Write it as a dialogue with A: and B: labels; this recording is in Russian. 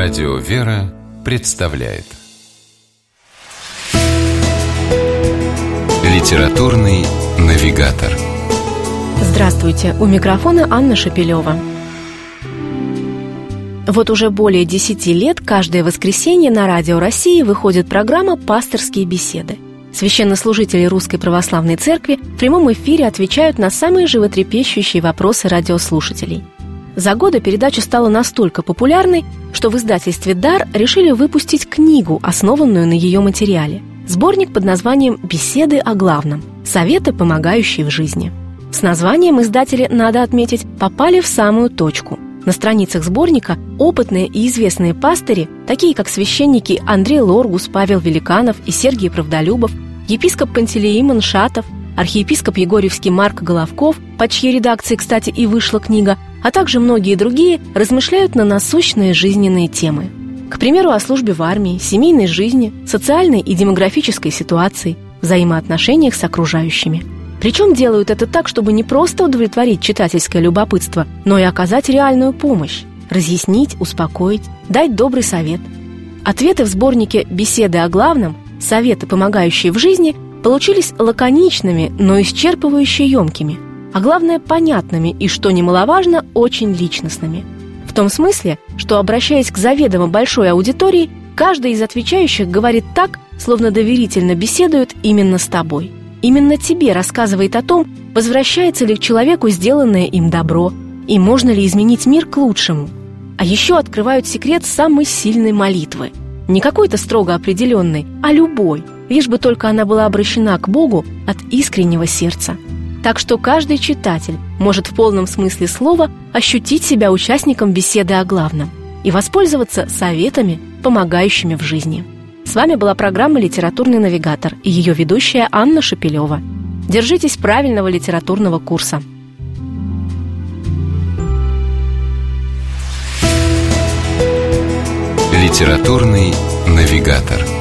A: Радио «Вера» представляет Литературный навигатор
B: Здравствуйте, у микрофона Анна Шапилева. Вот уже более 10 лет каждое воскресенье на Радио России выходит программа «Пасторские беседы». Священнослужители Русской Православной Церкви в прямом эфире отвечают на самые животрепещущие вопросы радиослушателей – за годы передача стала настолько популярной, что в издательстве «Дар» решили выпустить книгу, основанную на ее материале. Сборник под названием «Беседы о главном. Советы, помогающие в жизни». С названием издатели, надо отметить, попали в самую точку. На страницах сборника опытные и известные пастыри, такие как священники Андрей Лоргус, Павел Великанов и Сергей Правдолюбов, епископ Пантелеимон Шатов, архиепископ Егорьевский Марк Головков, по чьей редакции, кстати, и вышла книга, а также многие другие размышляют на насущные жизненные темы. К примеру, о службе в армии, семейной жизни, социальной и демографической ситуации, взаимоотношениях с окружающими. Причем делают это так, чтобы не просто удовлетворить читательское любопытство, но и оказать реальную помощь, разъяснить, успокоить, дать добрый совет. Ответы в сборнике «Беседы о главном», советы, помогающие в жизни, получились лаконичными, но исчерпывающе емкими, а главное понятными и, что немаловажно, очень личностными. В том смысле, что, обращаясь к заведомо большой аудитории, каждый из отвечающих говорит так, словно доверительно беседует именно с тобой. Именно тебе рассказывает о том, возвращается ли к человеку сделанное им добро, и можно ли изменить мир к лучшему. А еще открывают секрет самой сильной молитвы. Не какой-то строго определенной, а любой – лишь бы только она была обращена к Богу от искреннего сердца. Так что каждый читатель может в полном смысле слова ощутить себя участником беседы о главном и воспользоваться советами, помогающими в жизни. С вами была программа «Литературный навигатор» и ее ведущая Анна Шапилева. Держитесь правильного литературного курса.
A: Литературный навигатор.